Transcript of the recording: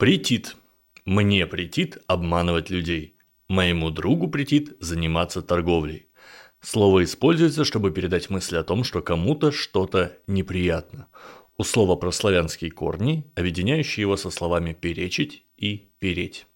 Претит. Мне претит обманывать людей. Моему другу претит заниматься торговлей. Слово используется, чтобы передать мысль о том, что кому-то что-то неприятно. У слова прославянские корни, объединяющие его со словами «перечить» и «переть».